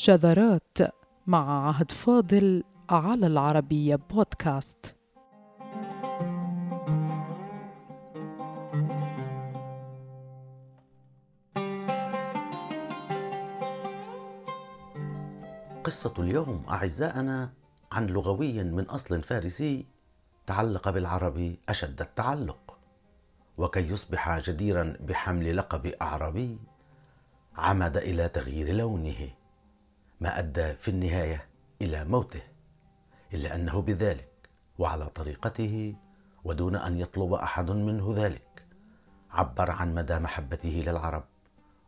شذرات مع عهد فاضل على العربية بودكاست. قصة اليوم أعزائنا عن لغوي من أصل فارسي تعلق بالعرب أشد التعلق وكي يصبح جديرا بحمل لقب أعربي عمد إلى تغيير لونه. ما أدى في النهاية إلى موته إلا أنه بذلك وعلى طريقته ودون أن يطلب أحد منه ذلك عبر عن مدى محبته للعرب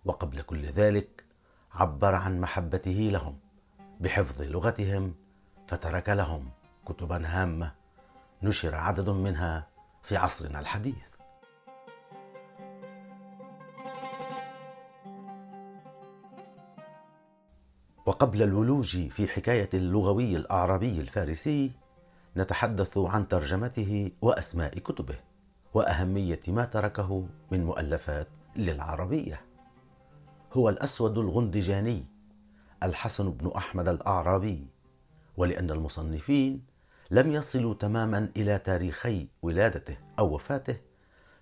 وقبل كل ذلك عبر عن محبته لهم بحفظ لغتهم فترك لهم كتبا هامة نشر عدد منها في عصرنا الحديث. وقبل الولوج في حكاية اللغوي الأعرابي الفارسي نتحدث عن ترجمته وأسماء كتبه وأهمية ما تركه من مؤلفات للعربية. هو الأسود الغندجاني الحسن بن أحمد الأعرابي ولأن المصنفين لم يصلوا تماما إلى تاريخي ولادته أو وفاته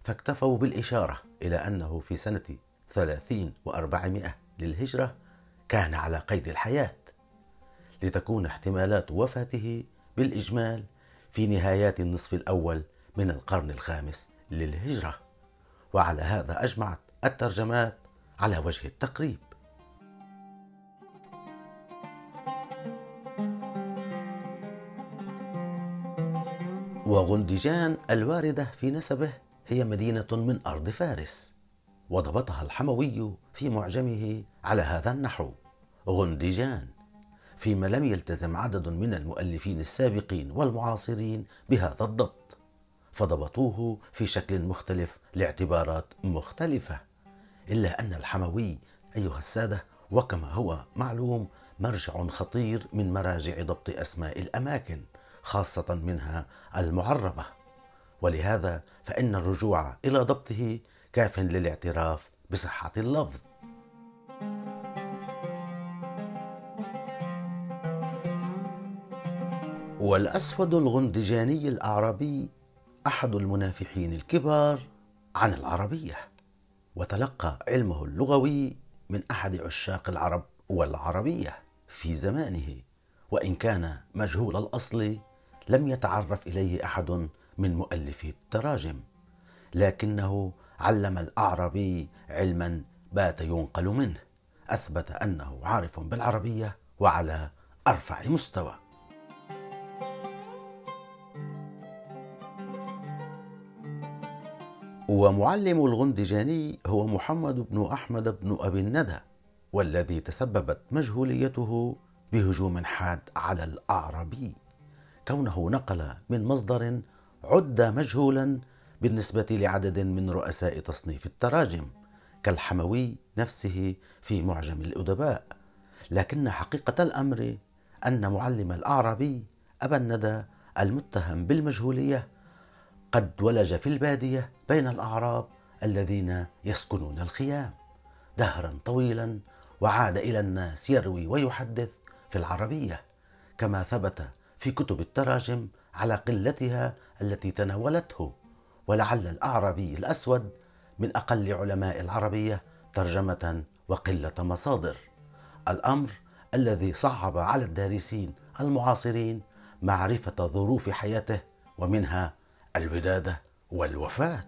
فاكتفوا بالإشارة إلى أنه في سنة ثلاثين وأربعمائة للهجرة كان على قيد الحياة لتكون احتمالات وفاته بالإجمال في نهايات النصف الأول من القرن الخامس للهجرة. وعلى هذا أجمعت الترجمات على وجه التقريب. وغندجان الواردة في نسبه هي مدينة من أرض فارس. وضبطها الحموي في معجمه على هذا النحو. غندجان فيما لم يلتزم عدد من المؤلفين السابقين والمعاصرين بهذا الضبط. فضبطوه في شكل مختلف لاعتبارات مختلفة. إلا أن الحموي أيها السادة وكما هو معلوم مرجع خطير من مراجع ضبط أسماء الأماكن خاصة منها المعربة. ولهذا فإن الرجوع إلى ضبطه كاف للاعتراف بصحة اللفظ. والأسود الغندجاني الأعرابي أحد المنافحين الكبار عن العربية. وتلقى علمه اللغوي من أحد عشاق العرب والعربية في زمانه. وإن كان مجهول الأصل لم يتعرف إليه أحد من مؤلفي التراجم. لكنه علم الأعرابي علما بات ينقل منه أثبت أنه عارف بالعربية وعلى أرفع مستوى. ومعلم الغندجاني هو محمد بن أحمد بن أبي الندى والذي تسببت مجهوليته بهجوم حاد على الأعرابي. كونه نقل من مصدر عد مجهولا بالنسبة لعدد من رؤساء تصنيف التراجم كالحموي نفسه في معجم الأدباء. لكن حقيقة الأمر أن معلم الأعرابي أبا الندى المتهم بالمجهولية قد ولج في البادية بين الأعراب الذين يسكنون الخيام. دهرا طويلا وعاد إلى الناس يروي ويحدث في العربية كما ثبت في كتب التراجم على قلتها التي تناولته. ولعل الاعرابي الأسود من أقل علماء العربية ترجمة وقلة مصادر. الأمر الذي صعب على الدارسين المعاصرين معرفة ظروف حياته ومنها الولاده والوفاة.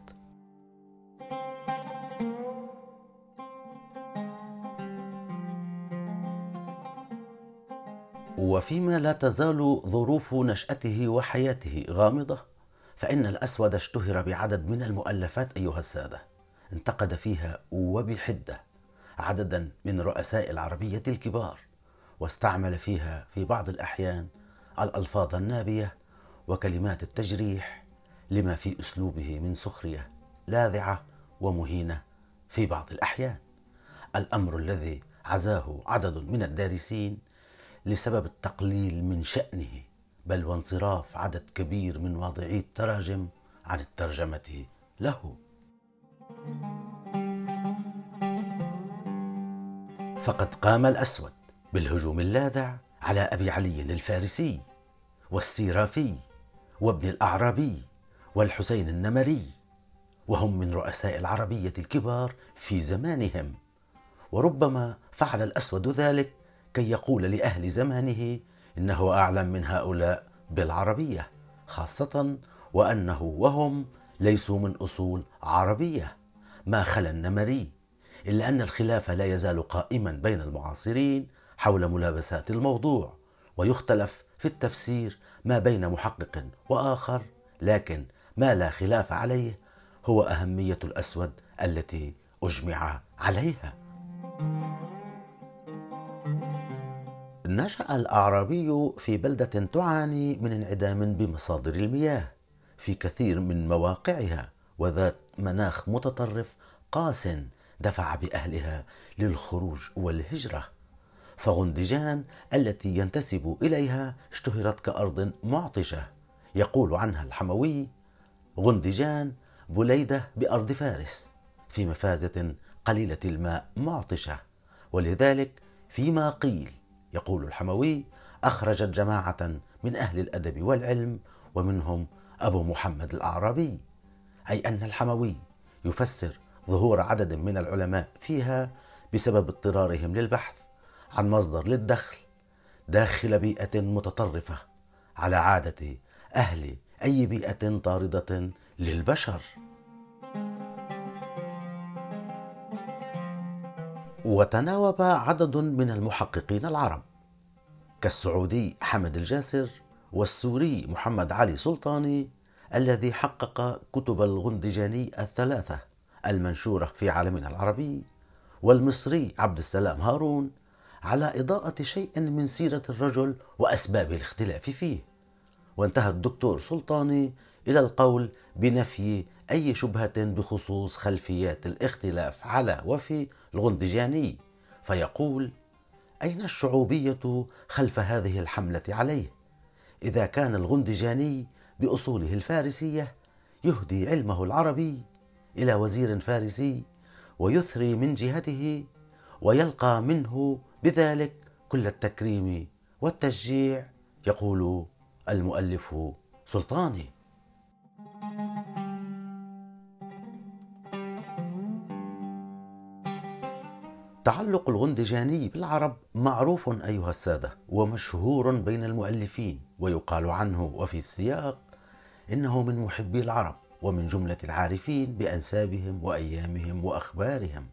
وفيما لا تزال ظروف نشأته وحياته غامضة فإن الأسود اشتهر بعدد من المؤلفات أيها السادة انتقد فيها وبحدة عددا من رؤساء العربية الكبار واستعمل فيها في بعض الأحيان الألفاظ النابية وكلمات التجريح لما في أسلوبه من سخرية لاذعة ومهينة في بعض الأحيان. الأمر الذي عزاه عدد من الدارسين لسبب التقليل من شأنه بل وانصراف عدد كبير من واضعي التراجم عن الترجمة له. فقد قام الأسود بالهجوم اللاذع على أبي علي الفارسي والسيرافي وابن الأعرابي والحسين النمري وهم من رؤساء العربية الكبار في زمانهم وربما فعل الأسود ذلك كي يقول لأهل زمانه إنه أعلم من هؤلاء بالعربية خاصة وأنه وهم ليسوا من أصول عربية. ما خلا النمري إلا أن الخلاف لا يزال قائما بين المعاصرين حول ملابسات الموضوع ويختلف في التفسير ما بين محقق وآخر لكن ما لا خلاف عليه هو أهمية الأسود التي أجمع عليها. نشأ الأعرابي في بلدة تعاني من انعدام بمصادر المياه في كثير من مواقعها وذات مناخ متطرف قاس دفع بأهلها للخروج والهجرة. فغندجان التي ينتسب إليها اشتهرت كأرض معطشة. يقول عنها الحموي غندجان بليدة بأرض فارس في مفازة قليلة الماء معطشة ولذلك فيما قيل يقول الحموي أخرجت جماعة من أهل الأدب والعلم ومنهم أبو محمد الأعرابي. أي أن الحموي يفسر ظهور عدد من العلماء فيها بسبب اضطرارهم للبحث عن مصدر للدخل داخل بيئة متطرفة على عادة أهل أي بيئة طاردة للبشر. وتناوب عدد من المحققين العرب كالسعودي حمد الجاسر والسوري محمد علي سلطاني الذي حقق كتب الغندجاني الثلاثة المنشورة في عالمنا العربي والمصري عبد السلام هارون على إضاءة شيء من سيرة الرجل وأسباب الاختلاف فيه. وانتهى الدكتور سلطاني إلى القول بنفي أي شبهة بخصوص خلفيات الاختلاف على وفي الغندجاني فيقول أين الشعوبية خلف هذه الحملة عليه؟ إذا كان الغندجاني بأصوله الفارسية يهدي علمه العربي إلى وزير فارسي ويثري من جهته ويلقى منه بذلك كل التكريم والتشجيع يقول المؤلف سلطاني تعلق الغندجاني بالعرب معروف أيها السادة ومشهور بين المؤلفين ويقال عنه وفي السياق إنه من محبي العرب ومن جملة العارفين بأنسابهم وأيامهم وأخبارهم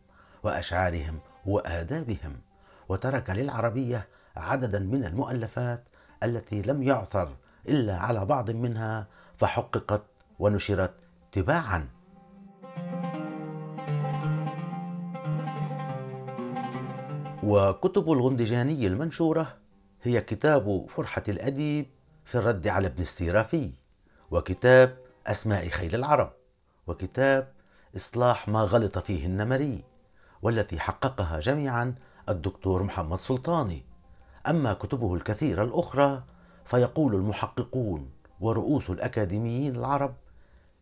وأشعارهم وآدابهم وترك للعربية عددا من المؤلفات التي لم يعثر إلا على بعض منها فحققت ونشرت تباعا وكتب الغندجاني المنشورة هي كتاب فرحة الأديب في الرد على ابن السيرافي وكتاب أسماء خيل العرب وكتاب إصلاح ما غلط فيه النمري والتي حققها جميعا الدكتور محمد سلطاني. أما كتبه الكثيرة الأخرى فيقول المحققون ورؤوس الأكاديميين العرب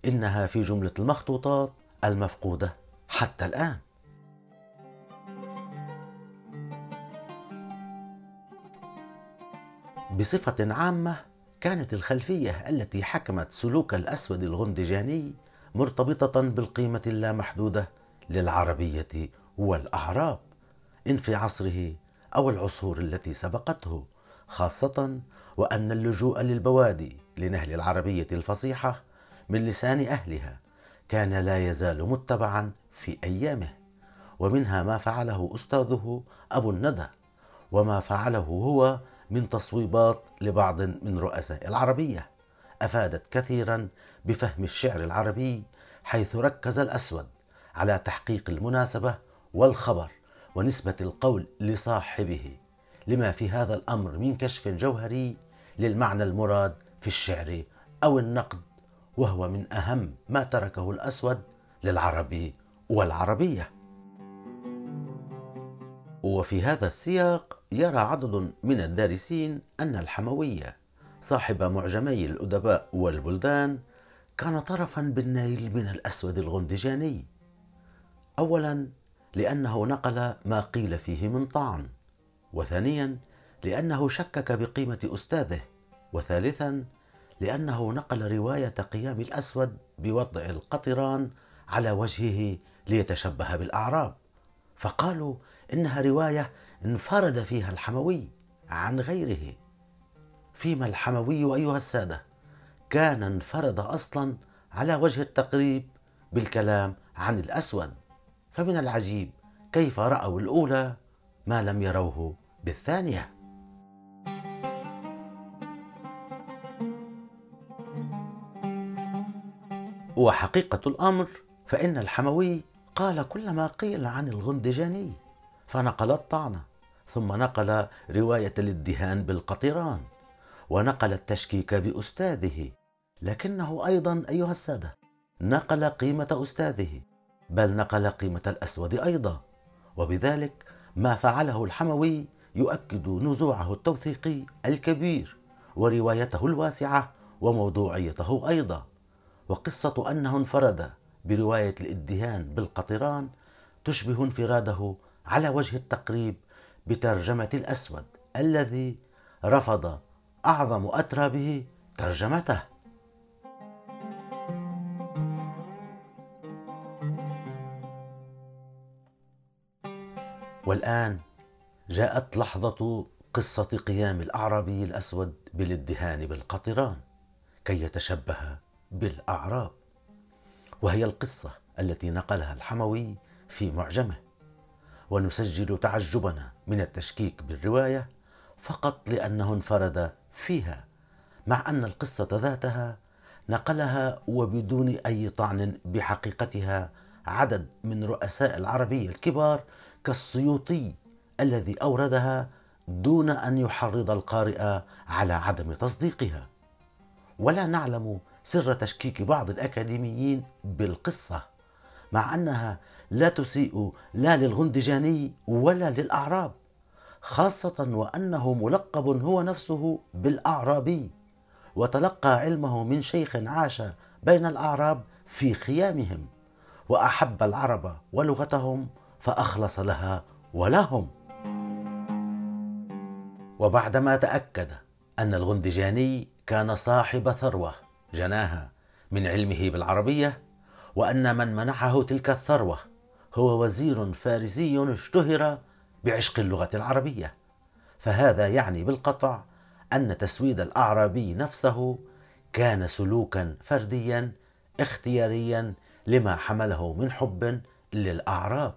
إنها في جملة المخطوطات المفقودة حتى الآن. بصفة عامة كانت الخلفية التي حكمت سلوك الأسود الغندجاني مرتبطة بالقيمة اللامحدودة للعربية والأعراب إن في عصره أو العصور التي سبقته خاصة وأن اللجوء للبوادي لنهل العربية الفصيحة من لسان أهلها كان لا يزال متبعا في أيامه ومنها ما فعله أستاذه أبو الندى وما فعله هو من تصويبات لبعض من رؤساء العربية. أفادت كثيرا بفهم الشعر العربي حيث ركز الأسود على تحقيق المناسبة والخبر ونسبة القول لصاحبه لما في هذا الأمر من كشف جوهري للمعنى المراد في الشعر أو النقد وهو من أهم ما تركه الأسود للعرب والعربية. وفي هذا السياق يرى عدد من الدارسين أن الحموية صاحب معجمي الأدباء والبلدان كان طرفا بالنيل من الأسود الغندجاني. أولا لأنه نقل ما قيل فيه من طعن وثانيا لأنه شكك بقيمة أستاذه وثالثا لأنه نقل رواية قيام الأسود بوضع القطران على وجهه ليتشبه بالأعراب. فقالوا إنها رواية انفرد فيها الحموي عن غيره. فيما الحموي أيها السادة كان انفرد أصلا على وجه التقريب بالكلام عن الأسود. فمن العجيب كيف رأوا الأولى ما لم يروه بالثانية. وحقيقة الأمر فإن الحموي قال كل ما قيل عن الغندجاني. فنقل الطعنة ثم نقل رواية الادهان بالقطران ونقل التشكيك بأستاذه. لكنه أيضا أيها السادة نقل قيمة أستاذه بل نقل قيمة الأسود أيضا. وبذلك ما فعله الحموي يؤكد نزوعه التوثيقي الكبير وروايته الواسعة وموضوعيته أيضا. وقصة أنه انفرد برواية الإدهان بالقطران تشبه انفراده على وجه التقريب بترجمة الأسود الذي رفض أعظم أترابه ترجمته. والآن جاءت لحظة قصة قيام الأعرابي الأسود بالادهان بالقطران كي يتشبه بالأعراب. وهي القصة التي نقلها الحموي في معجمه. ونسجل تعجبنا من التشكيك بالرواية فقط لأنه انفرد فيها مع أن القصة ذاتها نقلها وبدون أي طعن بحقيقتها عدد من رؤساء العربية الكبار كالسيوطي الذي أوردها دون أن يحرض القارئ على عدم تصديقها. ولا نعلم سر تشكيك بعض الأكاديميين بالقصة مع أنها لا تسيء لا للغندجاني ولا للأعراب خاصة وأنه ملقب هو نفسه بالأعرابي وتلقى علمه من شيخ عاش بين الأعراب في خيامهم وأحب العرب ولغتهم فأخلص لها ولهم. وبعدما تأكد أن الغندجاني كان صاحب ثروة جناها من علمه بالعربية وأن من منحه تلك الثروة هو وزير فارسي اشتهر بعشق اللغة العربية. فهذا يعني بالقطع أن تسويد الأعرابي نفسه كان سلوكا فرديا اختياريا لما حمله من حب للأعراب.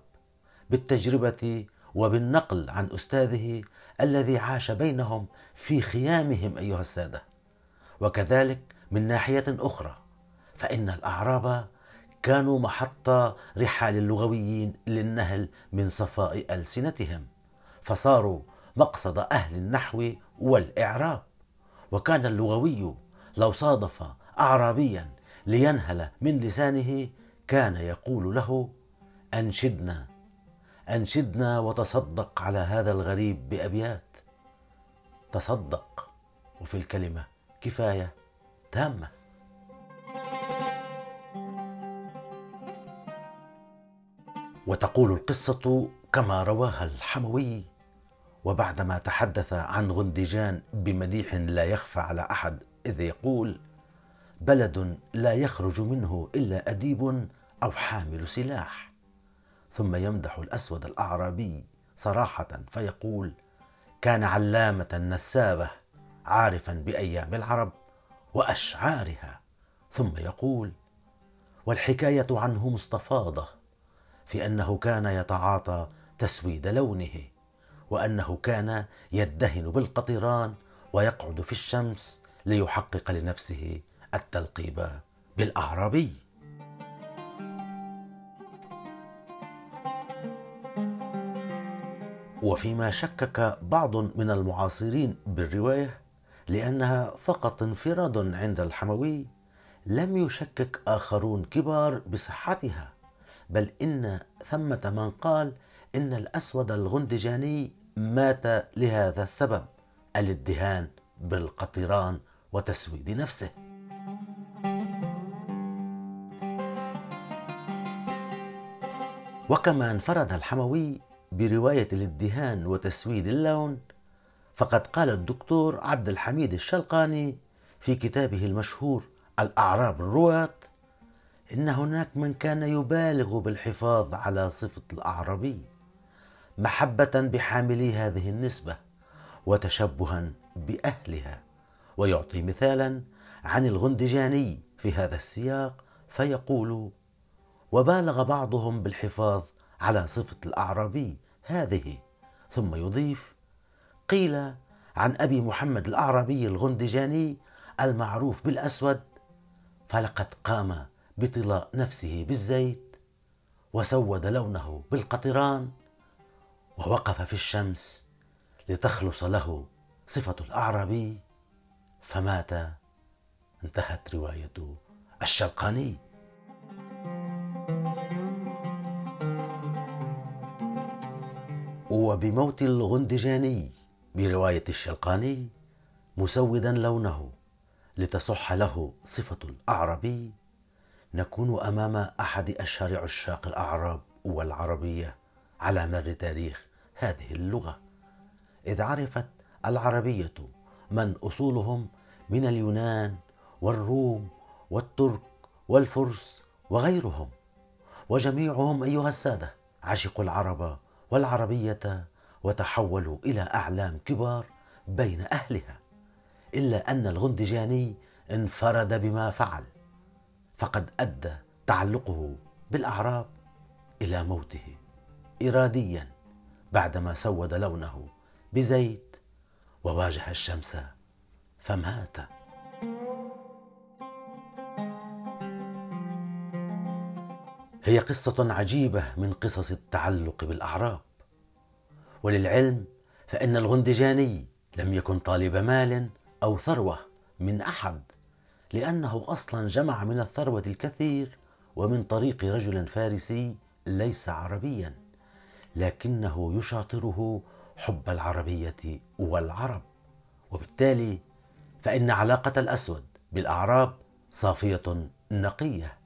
بالتجربة وبالنقل عن أستاذه الذي عاش بينهم في خيامهم أيها السادة. وكذلك من ناحية أخرى فإن الأعراب كانوا محط رحال اللغويين للنهل من صفاء ألسنتهم فصاروا مقصد أهل النحو والإعراب. وكان اللغوي لو صادف أعرابيا لينهل من لسانه كان يقول له أنشدنا أنشدنا وتصدق على هذا الغريب بأبيات. تصدق وفي الكلمة كفاية تامة. وتقول القصة كما رواها الحموي. وبعدما تحدث عن غندجان بمديح لا يخفى على أحد إذ يقول بلد لا يخرج منه إلا أديب أو حامل سلاح. ثم يمدح الأسود الأعرابي صراحة فيقول كان علامة نسابة عارفا بأيام العرب وأشعارها. ثم يقول والحكاية عنه مستفاضة في أنه كان يتعاطى تسويد لونه وأنه كان يدهن بالقطران ويقعد في الشمس ليحقق لنفسه التلقيب بالأعرابي. وفيما شكك بعض من المعاصرين بالرواية لأنها فقط انفراد عند الحموي لم يشكك آخرون كبار بصحتها. بل إن ثمة من قال إن الأسود الغندجاني مات لهذا السبب الادهان بالقطران وتسويد نفسه. وكما انفرد الحموي برواية الادهان وتسويد اللون فقد قال الدكتور عبد الحميد الشلقاني في كتابه المشهور الأعراب الرواة إن هناك من كان يبالغ بالحفاظ على صفة الأعربي محبة بحاملي هذه النسبة وتشبها بأهلها ويعطي مثالا عن الغندجاني في هذا السياق فيقول وبالغ بعضهم بالحفاظ على صفة الأعرابي هذه ثم يضيف قيل عن أبي محمد الأعرابي الغندجاني المعروف بالأسود فلقد قام بطلاء نفسه بالزيت وسود لونه بالقطران ووقف في الشمس لتخلص له صفة الأعرابي. فمات انتهت رواية الشرقاني. وبموت الغندجاني برواية الشلقاني مسودا لونه لتصح له صفة الأعربي نكون أمام أحد أشهر عشاق الأعراب والعربية على مر تاريخ هذه اللغة. إذ عرفت العربية من أصولهم من اليونان والروم والترك والفرس وغيرهم. وجميعهم أيها السادة عشقوا العرب والعربية وتحولوا إلى أعلام كبار بين أهلها إلا أن الغندجاني انفرد بما فعل. فقد أدى تعلقه بالأعراب إلى موته إراديا بعدما سود لونه بزيت وواجه الشمس فمات. هي قصة عجيبة من قصص التعلق بالأعراب. وللعلم فإن الغندجاني لم يكن طالب مال أو ثروة من أحد. لأنه أصلا جمع من الثروة الكثير ومن طريق رجل فارسي ليس عربيا لكنه يشاطره حب العربية والعرب. وبالتالي فإن علاقة الأسود بالأعراب صافية نقية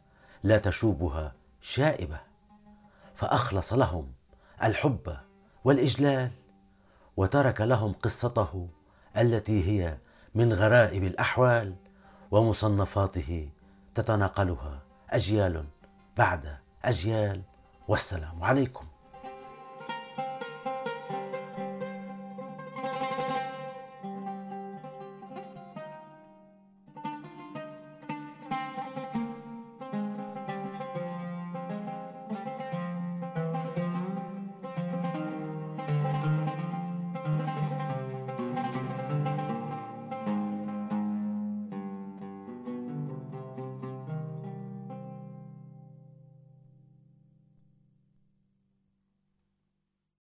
لا تشوبها شائبة. فأخلص لهم الحب والإجلال وترك لهم قصته التي هي من غرائب الأحوال ومصنفاته تتناقلها أجيال بعد أجيال والسلام عليكم.